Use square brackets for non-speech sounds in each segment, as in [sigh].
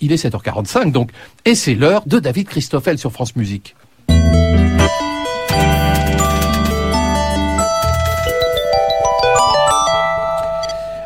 Il est 7h45 donc, et c'est l'heure de David Christoffel sur France Musique.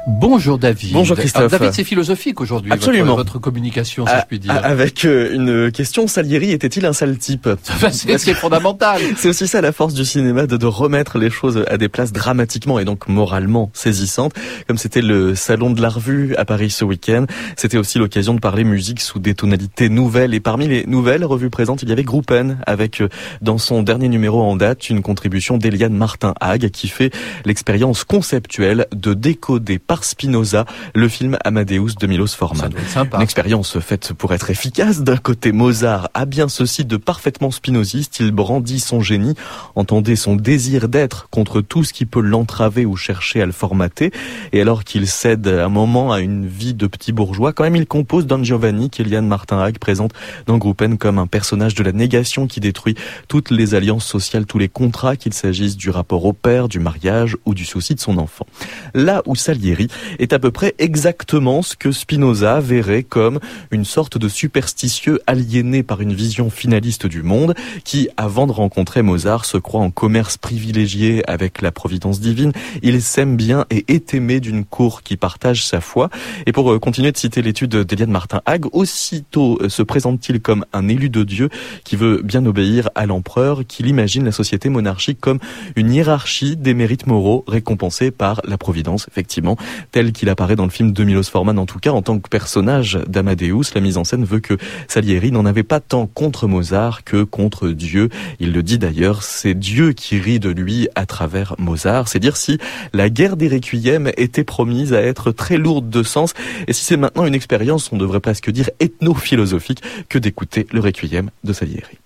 Bonjour David. Bonjour Christophe. David, c'est philosophique aujourd'hui. Absolument. Votre, communication, si je puis dire. Avec euh, une question, Salieri était-il un sale type? [laughs] C'est fondamental. [laughs] C'est aussi ça la force du cinéma, de, de remettre les choses à des places dramatiquement et donc moralement saisissantes. Comme c'était le salon de la revue à Paris ce week-end, c'était aussi l'occasion de parler musique sous des tonalités nouvelles. Et parmi les nouvelles revues présentes, il y avait Groupen, avec euh, dans son dernier numéro en date une contribution d'Eliane Martin-Hague qui fait l'expérience conceptuelle de décoder par Spinoza, le film Amadeus de Milos Forman. Une expérience faite pour être efficace. D'un côté, Mozart a bien ceci de parfaitement spinoziste. Il brandit son génie, entendez son désir d'être contre tout ce qui peut l'entraver ou chercher à le formater. Et alors qu'il cède un moment à une vie de petit bourgeois, quand même il compose Don Giovanni qu'Eliane Martin-Hague présente dans Groupen comme un personnage de la négation qui détruit toutes les alliances sociales, tous les contrats, qu'il s'agisse du rapport au père, du mariage ou du souci de son enfant. Là où Salieri est à peu près exactement ce que Spinoza verrait comme une sorte de superstitieux aliéné par une vision finaliste du monde qui, avant de rencontrer Mozart, se croit en commerce privilégié avec la providence divine. Il s'aime bien et est aimé d'une cour qui partage sa foi. Et pour euh, continuer de citer l'étude d'Eliane Martin Hague, aussitôt euh, se présente-t-il comme un élu de Dieu qui veut bien obéir à l'empereur, qu'il imagine la société monarchique comme une hiérarchie des mérites moraux récompensés par la providence, effectivement tel qu'il apparaît dans le film de Milos Forman, en tout cas en tant que personnage d'Amadeus. La mise en scène veut que Salieri n'en avait pas tant contre Mozart que contre Dieu. Il le dit d'ailleurs, c'est Dieu qui rit de lui à travers Mozart. C'est dire si la guerre des requiem était promise à être très lourde de sens et si c'est maintenant une expérience, on devrait presque dire ethno-philosophique, que d'écouter le requiem de Salieri.